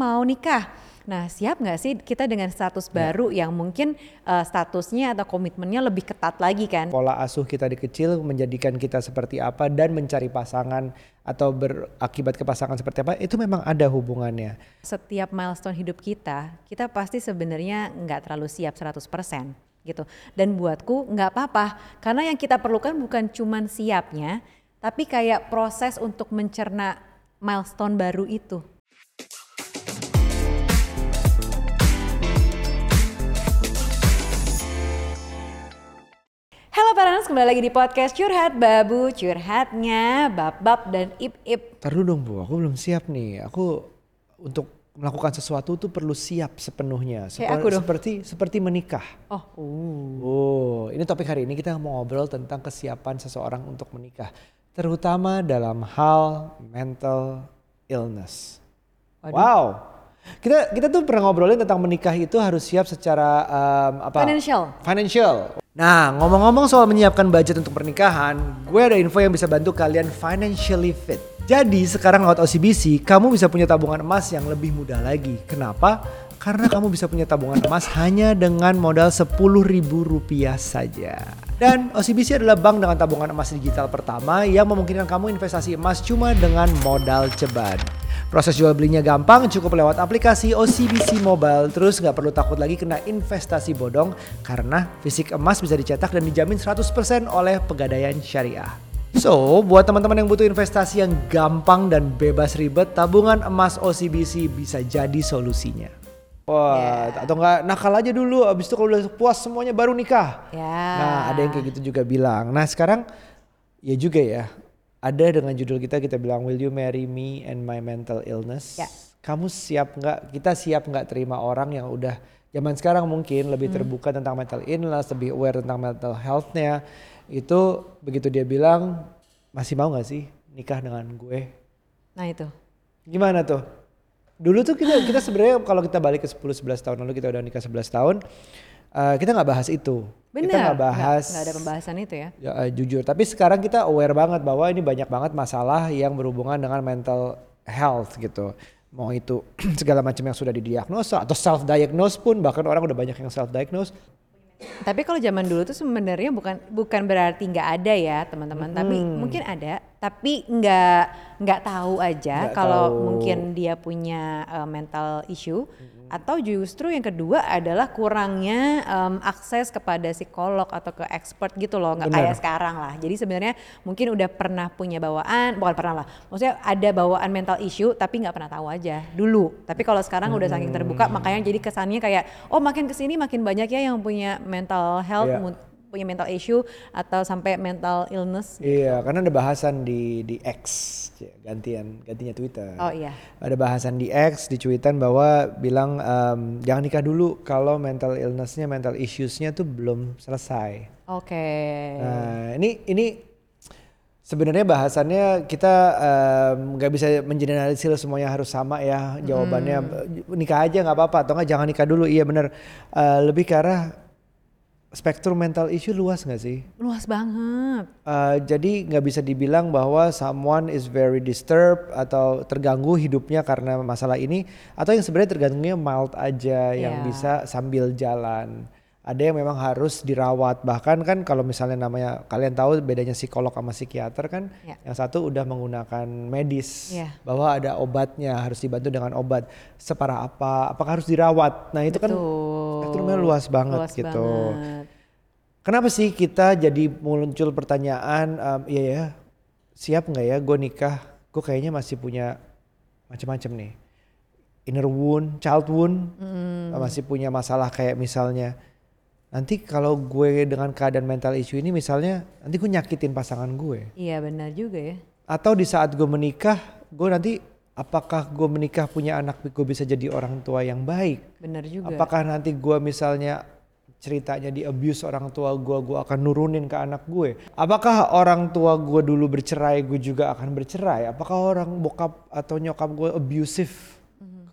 mau nikah. Nah, siap nggak sih kita dengan status baru yang mungkin uh, statusnya atau komitmennya lebih ketat lagi kan? Pola asuh kita di kecil menjadikan kita seperti apa dan mencari pasangan atau berakibat ke pasangan seperti apa itu memang ada hubungannya. Setiap milestone hidup kita, kita pasti sebenarnya nggak terlalu siap 100% gitu. Dan buatku nggak apa-apa karena yang kita perlukan bukan cuman siapnya, tapi kayak proses untuk mencerna milestone baru itu. Kembali lagi di podcast Curhat Babu Curhatnya Bab-Bab dan Ip-Ip Taruh dong Bu, aku belum siap nih Aku untuk melakukan sesuatu tuh perlu siap sepenuhnya aku dong. Seperti, seperti menikah Oh, uh. Oh, ini topik hari ini kita mau ngobrol tentang kesiapan seseorang untuk menikah Terutama dalam hal mental illness Waduh. Wow kita kita tuh pernah ngobrolin tentang menikah itu harus siap secara um, apa? Financial. Financial. Nah, ngomong-ngomong soal menyiapkan budget untuk pernikahan, gue ada info yang bisa bantu kalian financially fit. Jadi sekarang lewat OCBC, kamu bisa punya tabungan emas yang lebih mudah lagi. Kenapa? Karena kamu bisa punya tabungan emas hanya dengan modal ribu rupiah saja. Dan OCBC adalah bank dengan tabungan emas digital pertama yang memungkinkan kamu investasi emas cuma dengan modal ceban. Proses jual belinya gampang, cukup lewat aplikasi OCBC Mobile. Terus nggak perlu takut lagi kena investasi bodong karena fisik emas bisa dicetak dan dijamin 100% oleh Pegadaian Syariah. So, buat teman-teman yang butuh investasi yang gampang dan bebas ribet, tabungan emas OCBC bisa jadi solusinya. Wah, yeah. atau nggak nakal aja dulu, abis itu kalau udah puas semuanya baru nikah. Yeah. Nah, ada yang kayak gitu juga bilang. Nah, sekarang ya juga ya, ada dengan judul kita kita bilang Will you marry me and my mental illness? Ya. Kamu siap nggak? Kita siap nggak terima orang yang udah zaman sekarang mungkin lebih hmm. terbuka tentang mental illness, lebih aware tentang mental healthnya. Itu begitu dia bilang masih mau nggak sih nikah dengan gue? Nah itu. Gimana tuh? Dulu tuh kita kita sebenarnya kalau kita balik ke 10 11 tahun lalu kita udah nikah 11 tahun uh, kita nggak bahas itu. Benar. Kita nggak bahas. Nggak ada pembahasan itu ya. ya uh, jujur. Tapi sekarang kita aware banget bahwa ini banyak banget masalah yang berhubungan dengan mental health gitu. Mau itu segala macam yang sudah didiagnosa atau self diagnose pun bahkan orang udah banyak yang self diagnose. Tapi kalau zaman dulu tuh sebenarnya bukan bukan berarti nggak ada ya teman-teman. Hmm. Tapi mungkin ada tapi nggak nggak tahu aja kalau mungkin dia punya uh, mental issue hmm. Atau justru yang kedua adalah kurangnya um, akses kepada psikolog atau ke expert gitu loh nggak kayak sekarang lah. Jadi sebenarnya mungkin udah pernah punya bawaan bukan pernah lah. Maksudnya ada bawaan mental issue tapi nggak pernah tahu aja dulu. Tapi kalau sekarang hmm. udah saking terbuka makanya jadi kesannya kayak oh makin ke sini makin banyak ya yang punya mental health yeah punya mental issue atau sampai mental illness. Gitu. Iya, karena ada bahasan di di X gantian gantinya Twitter. Oh iya. Ada bahasan di X di cuitan bahwa bilang um, jangan nikah dulu kalau mental illnessnya, mental issuesnya tuh belum selesai. Oke. Okay. Nah ini ini sebenarnya bahasannya kita nggak um, bisa mengeneralisir semuanya harus sama ya jawabannya hmm. nikah aja nggak apa-apa atau nggak jangan nikah dulu iya benar uh, lebih ke arah spektrum mental issue luas nggak sih? Luas banget. Uh, jadi nggak bisa dibilang bahwa someone is very disturbed atau terganggu hidupnya karena masalah ini, atau yang sebenarnya tergantungnya mild aja yeah. yang iya. bisa sambil jalan ada yang memang harus dirawat bahkan kan kalau misalnya namanya kalian tahu bedanya psikolog sama psikiater kan yeah. yang satu udah menggunakan medis yeah. bahwa ada obatnya harus dibantu dengan obat separah apa apakah harus dirawat nah itu kan Betul. kan spektrumnya luas banget luas gitu banget. Kenapa sih kita jadi muncul pertanyaan um, iya ya siap nggak ya gue nikah gue kayaknya masih punya macam-macam nih inner wound child wound mm. masih punya masalah kayak misalnya nanti kalau gue dengan keadaan mental issue ini misalnya nanti gue nyakitin pasangan gue. Iya benar juga ya. Atau di saat gue menikah, gue nanti apakah gue menikah punya anak gue bisa jadi orang tua yang baik? Benar juga. Apakah nanti gue misalnya ceritanya di abuse orang tua gue, gue akan nurunin ke anak gue. Apakah orang tua gue dulu bercerai, gue juga akan bercerai? Apakah orang bokap atau nyokap gue abusive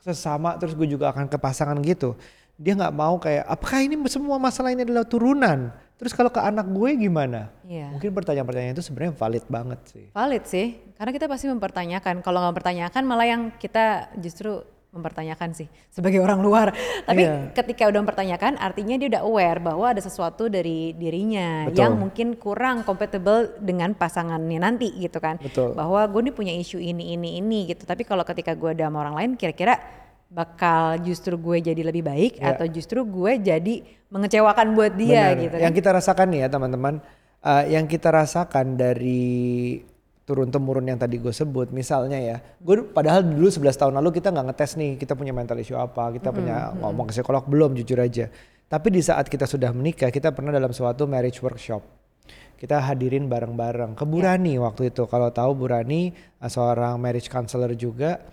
sesama, terus gue juga akan ke pasangan gitu? dia nggak mau kayak apakah ini semua masalah ini adalah turunan terus kalau ke anak gue gimana yeah. mungkin pertanyaan-pertanyaan itu sebenarnya valid banget sih valid sih karena kita pasti mempertanyakan kalau nggak mempertanyakan malah yang kita justru mempertanyakan sih sebagai orang luar. Tapi Iya. ketika udah mempertanyakan artinya dia udah aware bahwa ada sesuatu dari dirinya Betul. yang mungkin kurang compatible dengan pasangannya nanti gitu kan. Betul. Bahwa gue nih punya isu ini ini ini gitu. Tapi kalau ketika gue ada sama orang lain kira-kira bakal justru gue jadi lebih baik Ya. atau justru gue jadi mengecewakan buat dia Benar. gitu Yang kan. kita rasakan nih ya teman-teman, uh, yang kita rasakan dari turun temurun yang tadi gue sebut, misalnya ya, gue padahal dulu 11 tahun lalu kita nggak ngetes nih, kita punya mental issue apa, kita punya ngomong ke psikolog belum jujur aja. Tapi di saat kita sudah menikah, kita pernah dalam suatu marriage workshop. Kita hadirin bareng-bareng ke Burani waktu itu. Kalau tahu Burani uh, seorang marriage counselor juga,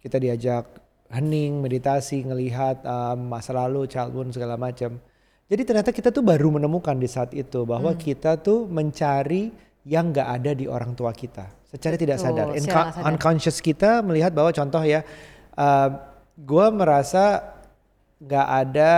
kita diajak hening, meditasi, ngelihat um, masa lalu, wound segala macam. Jadi ternyata kita tuh baru menemukan di saat itu bahwa Hmm. kita tuh mencari yang nggak ada di orang tua kita secara tidak Betul, sadar. Inca- sadar. Unconscious kita melihat bahwa contoh ya, uh, gue merasa nggak ada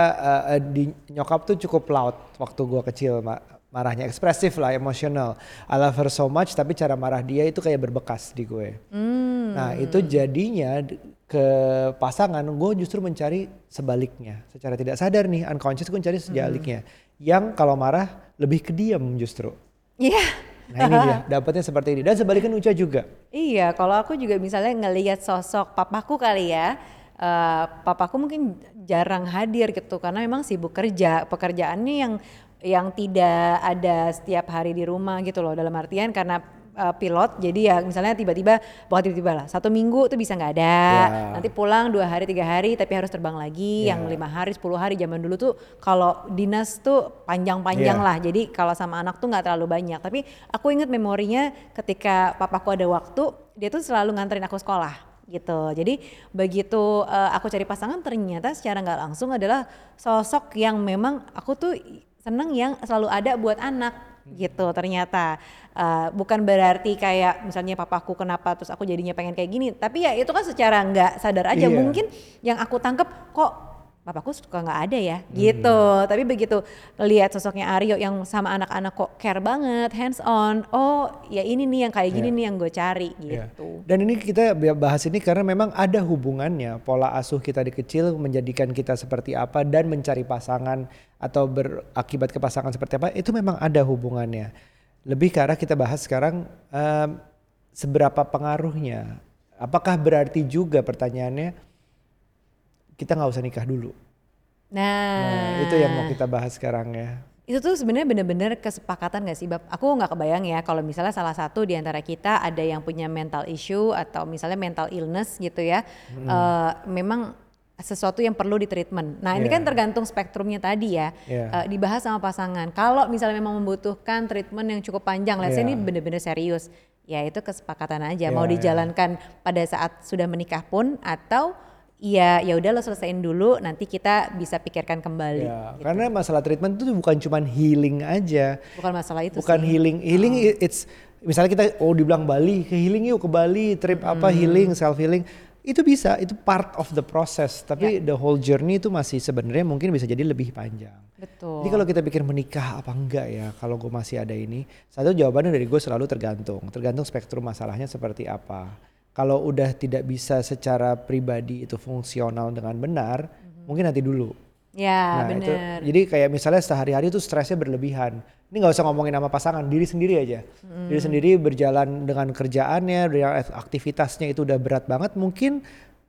uh, di nyokap tuh cukup loud waktu gue kecil ma- marahnya ekspresif lah emosional I love her so much tapi cara marah dia itu kayak berbekas di gue Hmm. nah itu jadinya ke pasangan gue justru mencari sebaliknya secara tidak sadar nih unconscious gue mencari sebaliknya yang kalau marah lebih ke diam justru Iya. Nah ini dia dapatnya seperti ini dan sebaliknya Uca juga Iya, kalau aku juga misalnya ngelihat sosok papaku kali ya. eh, papaku mungkin jarang hadir gitu karena memang sibuk kerja. Pekerjaannya yang yang tidak ada setiap hari di rumah gitu loh. Dalam artian karena eh, pilot, jadi ya misalnya tiba-tiba, bukan tiba-tiba lah, satu minggu tuh bisa nggak ada. Ya. Nanti pulang dua hari tiga hari, tapi harus terbang lagi. Ya. Yang lima hari, 10 hari zaman dulu tuh kalau dinas tuh panjang-panjang Ya. lah. Jadi kalau sama anak tuh nggak terlalu banyak. Tapi aku inget memorinya ketika papaku ada waktu, dia tuh selalu nganterin aku sekolah gitu. Jadi begitu eh, aku cari pasangan ternyata secara nggak langsung adalah sosok yang memang aku tuh seneng yang selalu ada buat anak gitu ternyata Eh, bukan berarti kayak misalnya papaku kenapa terus aku jadinya pengen kayak gini tapi ya itu kan secara nggak sadar aja. Iya. mungkin yang aku tangkep kok papaku suka nggak ada ya? Gitu. Tapi begitu lihat sosoknya Aryo yang sama anak-anak kok care banget hands on oh ya ini nih yang kayak gini Iya. nih yang gue cari Ya. gitu. Dan ini kita bahas ini karena memang ada hubungannya. Pola asuh kita di kecil menjadikan kita seperti apa dan mencari pasangan atau berakibat ke pasangan seperti apa itu memang ada hubungannya. Lebih ke arah kita bahas sekarang em, seberapa pengaruhnya. Apakah berarti juga pertanyaannya kita nggak usah nikah dulu? nah, Nah, itu yang mau kita bahas sekarang ya. itu tuh sebenarnya bener-bener kesepakatan gak sih Bab? Aku nggak kebayang ya kalau misalnya salah satu di antara kita ada yang punya mental issue atau misalnya mental illness gitu ya, eh, memang sesuatu yang perlu di treatment. Nah ini Iya. kan tergantung spektrumnya tadi ya, Iya. eh, dibahas sama pasangan. Kalau misalnya memang membutuhkan treatment yang cukup panjang, let's say Iya. ini bener-bener serius, ya itu kesepakatan aja. Iya, Mau iya. dijalankan pada saat sudah menikah pun atau ya ya udah lo selesaiin dulu, nanti kita bisa pikirkan kembali. Ya, gitu. karena masalah treatment itu bukan cuman healing aja. Bukan masalah itu bukan sih. healing healing i- it's misalnya kita oh dibilang Bali ke healing yuk ke Bali trip apa healing self healing itu bisa itu part of the process tapi the whole journey itu masih sebenarnya mungkin bisa jadi lebih panjang. Betul. jadi kalau kita pikir menikah apa enggak ya kalau gue masih ada ini satu jawabannya dari gue selalu tergantung tergantung spektrum masalahnya seperti apa. Kalau udah tidak bisa secara pribadi itu fungsional dengan benar mungkin nanti dulu Ya Nah, itu, benar. jadi kayak misalnya sehari-hari tuh stresnya berlebihan. Ini nggak usah ngomongin sama pasangan, diri sendiri aja. Diri sendiri berjalan dengan kerjaannya, dengan aktivitasnya itu udah berat banget. Mungkin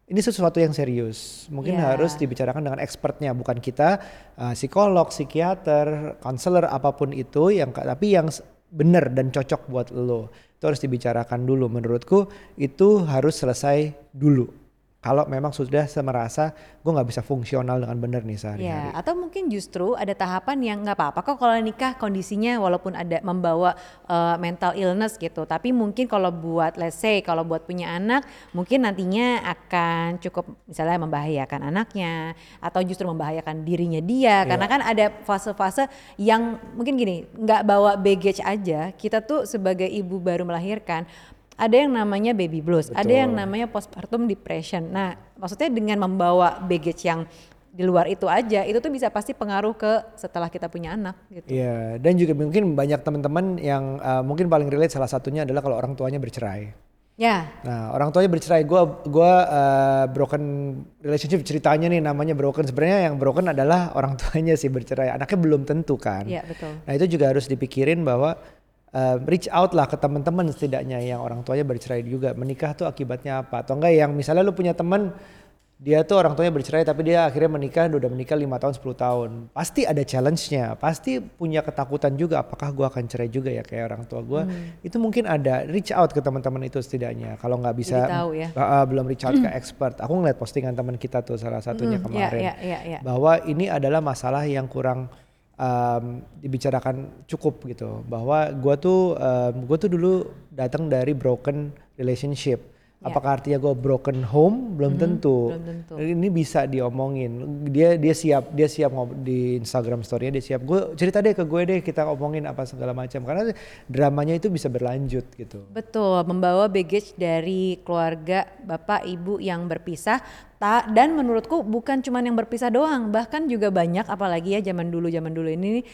ini sesuatu yang serius. Mungkin Ya. harus dibicarakan dengan expertnya, bukan kita uh, psikolog, psikiater, konselor apa pun itu yang tapi yang benar dan cocok buat lo. Itu harus dibicarakan dulu. Menurutku itu harus selesai dulu. Kalau memang sudah merasa gue nggak bisa fungsional dengan benar nih sehari-hari. Ya, atau mungkin justru ada tahapan yang nggak apa-apa kok kalau nikah kondisinya walaupun ada membawa uh, mental illness gitu. Tapi mungkin kalau buat let's say kalau buat punya anak mungkin nantinya akan cukup misalnya membahayakan anaknya atau justru membahayakan dirinya dia Iya. karena kan ada fase-fase yang mungkin gini nggak bawa baggage aja. Kita tuh sebagai ibu baru melahirkan ada yang namanya baby blues, ada Betul. yang namanya postpartum depression. Nah, maksudnya dengan membawa baggage yang di luar itu aja, itu tuh bisa pasti pengaruh ke setelah kita punya anak gitu. Iya, dan juga mungkin banyak teman-teman yang uh, mungkin paling relate salah satunya adalah kalau orang tuanya bercerai. Ya. Nah, orang tuanya bercerai. Gua gua uh, broken relationship ceritanya nih namanya broken. Sebenarnya yang broken adalah orang tuanya sih bercerai. Anaknya belum tentu kan. Iya, betul. Nah, itu juga harus dipikirin bahwa uh, reach out lah ke teman-teman setidaknya yang orang tuanya bercerai juga. Menikah tuh akibatnya apa? Atau enggak yang misalnya lu punya teman dia tuh orang tuanya bercerai tapi dia akhirnya menikah udah menikah lima tahun 10 tahun pasti ada challenge-nya pasti punya ketakutan juga apakah gue akan cerai juga ya kayak orang tua gue hmm. itu mungkin ada reach out ke teman-teman itu setidaknya kalau nggak bisa tahu ya. uh, belum reach out ke expert aku ngeliat postingan teman kita tuh salah satunya hmm, kemarin yeah, yeah, yeah, yeah. bahwa ini adalah masalah yang kurang um, dibicarakan cukup gitu bahwa gue tuh um, gue tuh dulu datang dari broken relationship. Apakah artinya gue broken home? Belum, hmm, tentu. belum tentu. Ini bisa diomongin. Dia dia siap dia siap di Instagram story dia siap. Gue cerita deh ke gue deh kita ngomongin apa segala macam karena dramanya itu bisa berlanjut gitu. Betul, membawa baggage dari keluarga bapak ibu yang berpisah ta dan menurutku bukan cuma yang berpisah doang, bahkan juga banyak apalagi ya zaman dulu zaman dulu ini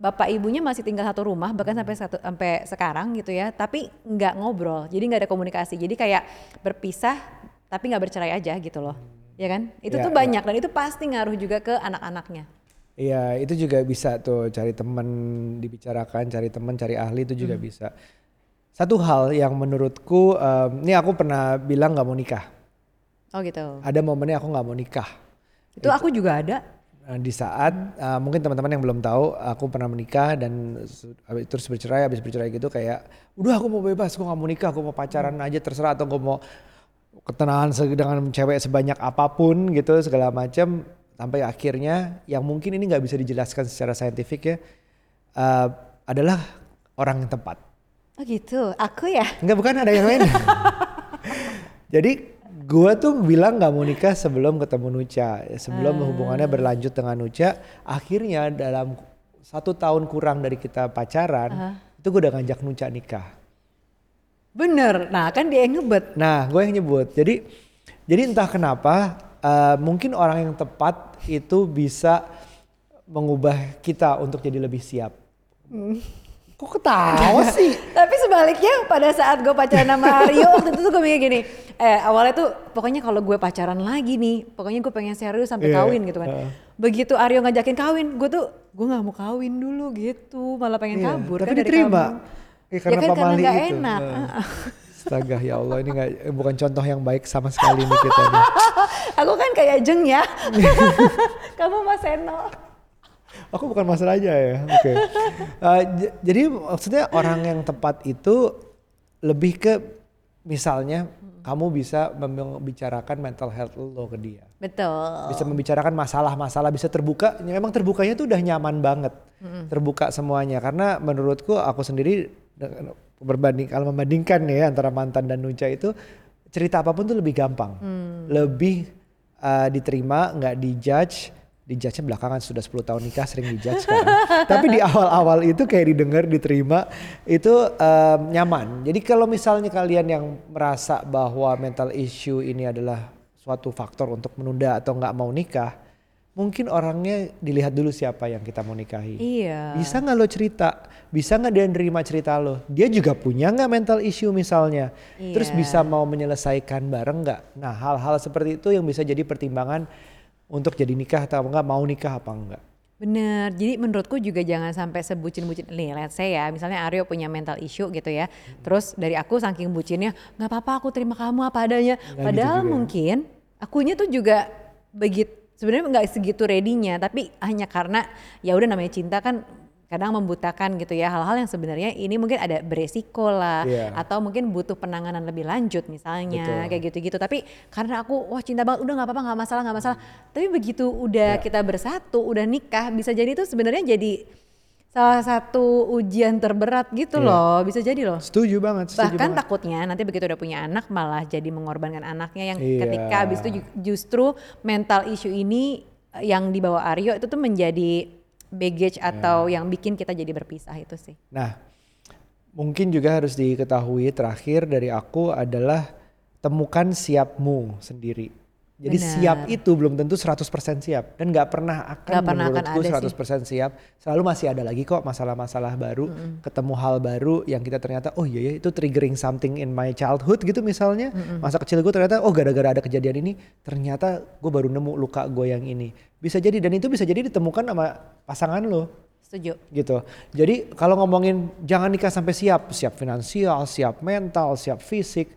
bapak ibunya masih tinggal satu rumah bahkan sampai satu sampai sekarang gitu ya tapi nggak ngobrol jadi nggak ada komunikasi. Jadi kayak berpisah tapi nggak bercerai aja gitu loh. Ya kan? Itu ya, tuh ya. banyak dan itu pasti ngaruh juga ke anak-anaknya. Iya itu juga bisa tuh cari teman dibicarakan cari teman cari ahli itu juga hmm. bisa. Satu hal yang menurutku um, ini aku pernah bilang nggak mau nikah. Oh gitu. Ada momennya aku nggak mau nikah. Itu, itu aku juga ada di saat uh, mungkin teman-teman yang belum tahu aku pernah menikah dan terus bercerai habis bercerai gitu kayak udah aku mau bebas aku nggak mau nikah aku mau pacaran aja terserah atau aku mau ketenangan dengan cewek sebanyak apa pun gitu segala macam sampai akhirnya yang mungkin ini nggak bisa dijelaskan secara saintifik ya uh, adalah orang yang tepat. Oh gitu, aku ya? Enggak bukan ada yang lain. Jadi gue tuh bilang nggak mau nikah sebelum ketemu Nucha, sebelum hmm. hubungannya berlanjut dengan Nucha. Akhirnya dalam satu tahun kurang dari kita pacaran, uh. itu gue udah ngajak Nucha nikah. Bener, nah kan dia yang nyebut. Nah, gue yang nyebut. Jadi, jadi entah kenapa, uh, mungkin orang yang tepat itu bisa mengubah kita untuk jadi lebih siap. Hmm. Kok ketawa sih? Sebaliknya pada saat gue pacaran sama Aryo waktu itu tuh gue mikir gini, eh awalnya tuh pokoknya kalau gue pacaran lagi nih, pokoknya gue pengen serius sampai yeah. kawin gitu kan. Uh. Begitu Aryo ngajakin kawin, gue tuh gue nggak mau kawin dulu gitu, malah pengen yeah. kabur Tapi kan diterima. dari Ya, karena ya kan karena gak itu. enak. Astaga ya Allah ini gak, bukan contoh yang baik sama sekali nih kita nih. Aku kan kayak jeng ya. Kamu Mas Eno. Aku bukan masalah aja ya. Oke. Okay. Uh, jadi maksudnya orang yang tepat itu lebih ke misalnya hmm. kamu bisa membicarakan mental health lo ke dia. Betul. Bisa membicarakan masalah-masalah, bisa terbuka. Memang terbukanya tuh udah nyaman banget. Hmm. Terbuka semuanya karena menurutku aku sendiri berbanding kalau membandingkan ya antara mantan dan Nuca itu cerita apa pun tuh lebih gampang. Hmm. Lebih uh, diterima, nggak dijudge dijudge belakangan sudah 10 tahun nikah sering dijudge kan. Tapi di awal-awal itu kayak didengar, diterima itu um, nyaman. Jadi kalau misalnya kalian yang merasa bahwa mental issue ini adalah suatu faktor untuk menunda atau nggak mau nikah, mungkin orangnya dilihat dulu siapa yang kita mau nikahi. Iya. Bisa nggak lo cerita? Bisa nggak dia nerima cerita lo? Dia juga punya nggak mental issue misalnya? Iya. Terus bisa mau menyelesaikan bareng nggak? Nah hal-hal seperti itu yang bisa jadi pertimbangan untuk jadi nikah atau enggak mau nikah apa enggak. Bener, jadi menurutku juga jangan sampai sebucin-bucin. Nih, let's say ya, misalnya Aryo punya mental issue gitu ya. Hmm. Terus dari aku saking bucinnya, nggak apa-apa aku terima kamu apa adanya. Gitu Padahal gitu mungkin akunya tuh juga begitu sebenarnya nggak segitu ready-nya, tapi hanya karena ya udah namanya cinta kan kadang membutakan gitu ya hal-hal yang sebenarnya ini mungkin ada beresiko lah yeah. atau mungkin butuh penanganan lebih lanjut misalnya Betul. kayak gitu-gitu tapi karena aku wah cinta banget udah nggak apa-apa nggak masalah nggak masalah hmm. tapi begitu udah yeah. kita bersatu udah nikah bisa jadi itu sebenarnya jadi salah satu ujian terberat gitu yeah. loh bisa jadi loh setuju banget setuju bahkan banget. takutnya nanti begitu udah punya anak malah jadi mengorbankan anaknya yang yeah. ketika habis itu justru mental issue ini yang dibawa Aryo itu tuh menjadi baggage atau ya. yang bikin kita jadi berpisah itu sih. Nah, mungkin juga harus diketahui terakhir dari aku adalah temukan siapmu sendiri. Jadi Benar. siap itu belum tentu 100% siap dan nggak pernah akan Nggak pernah akan menurutku sih. 100% siap. Selalu masih ada lagi kok masalah-masalah baru, ketemu hal baru yang kita ternyata oh iya ya itu triggering something in my childhood gitu misalnya. Masa kecil gue ternyata oh gara-gara ada kejadian ini ternyata gue baru nemu luka gue yang ini. Bisa jadi dan itu bisa jadi ditemukan sama pasangan lo Setuju. gitu. Jadi kalau ngomongin jangan nikah sampai siap, siap finansial, siap mental, siap fisik.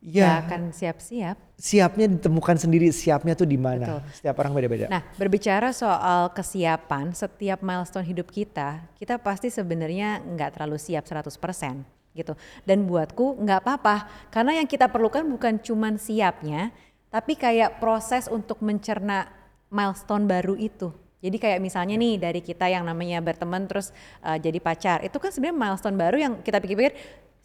Ya, akan siap-siap. siapnya ditemukan sendiri, siapnya tuh di mana. Setiap orang beda-beda. Nah, berbicara soal kesiapan, setiap milestone hidup kita, kita pasti sebenarnya nggak terlalu siap 100% gitu. Dan buatku nggak apa-apa, karena yang kita perlukan bukan cuman siapnya, tapi kayak proses untuk mencerna milestone baru itu. Jadi kayak misalnya nih dari kita yang namanya berteman terus uh, jadi pacar, itu kan sebenarnya milestone baru yang kita pikir-pikir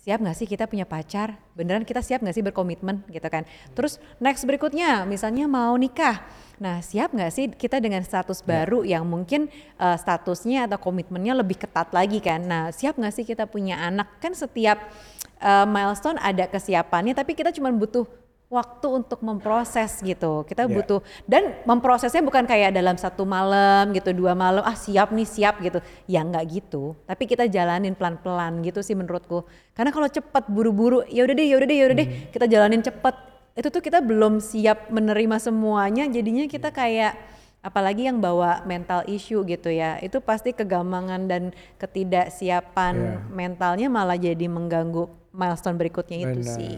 siap nggak sih kita punya pacar? Beneran kita siap nggak sih berkomitmen gitu kan? Terus next berikutnya misalnya mau nikah. Nah siap nggak sih kita dengan status baru yang mungkin uh, statusnya atau komitmennya lebih ketat lagi kan? Nah siap nggak sih kita punya anak? Kan setiap uh, milestone ada kesiapannya tapi kita cuma butuh waktu untuk memproses gitu. Kita Ya. butuh dan memprosesnya bukan kayak dalam satu malam gitu, dua malam ah siap nih siap gitu. Ya nggak gitu. Tapi kita jalanin pelan-pelan gitu sih menurutku. Karena kalau cepat buru-buru ya udah deh, ya udah deh, ya udah deh, kita jalanin cepet. Itu tuh kita belum siap menerima semuanya. Jadinya kita kayak apalagi yang bawa mental issue gitu ya. Itu pasti kegamangan dan ketidaksiapan Ya. mentalnya malah jadi mengganggu milestone berikutnya itu Benar. sih.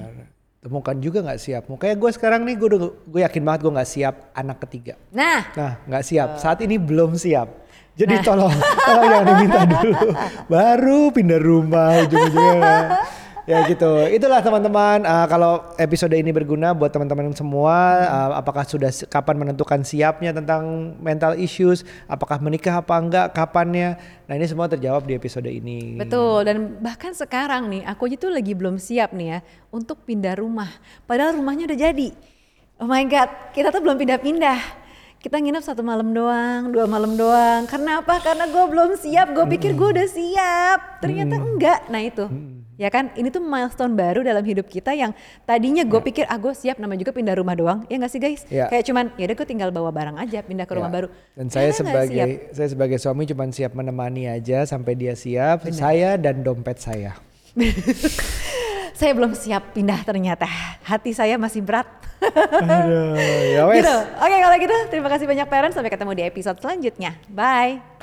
Temukan juga nggak siap. Kayak gue sekarang nih, gue gue yakin banget gue nggak siap anak ketiga. Nah, Nah, nggak siap. Saat ini belum siap. Jadi tolong, tolong jangan diminta dulu. Baru pindah rumah ujung-ujungnya. ya gitu. Itulah teman-teman. uh, kalau episode ini berguna buat teman-teman semua, uh, apakah sudah kapan menentukan siapnya tentang mental issues, apakah menikah apa enggak, kapannya. Nah ini semua terjawab di episode ini. Betul dan bahkan sekarang nih aku aja tuh lagi belum siap nih ya untuk pindah rumah. Padahal rumahnya udah jadi. Oh my god, kita tuh belum pindah-pindah. Kita nginep satu malam doang, dua malam doang. Karena apa? Karena gue belum siap. Gue pikir gue udah siap. Ternyata enggak. Nah itu, ya kan? Ini tuh milestone baru dalam hidup kita yang tadinya gue pikir ah gue siap. Namanya juga pindah rumah doang. Ya nggak sih guys? Ya. Kayak cuman ya udah gue tinggal bawa barang aja pindah ke rumah Ya. baru. Dan saya nggak sebagai siap. saya sebagai suami cuma siap menemani aja sampai dia siap. Saya dan dompet saya. Saya belum siap pindah ternyata. Hati saya masih berat. Aduh, ya wes. gitu. Oke kalau gitu terima kasih banyak parents. Sampai ketemu di episode selanjutnya. Bye.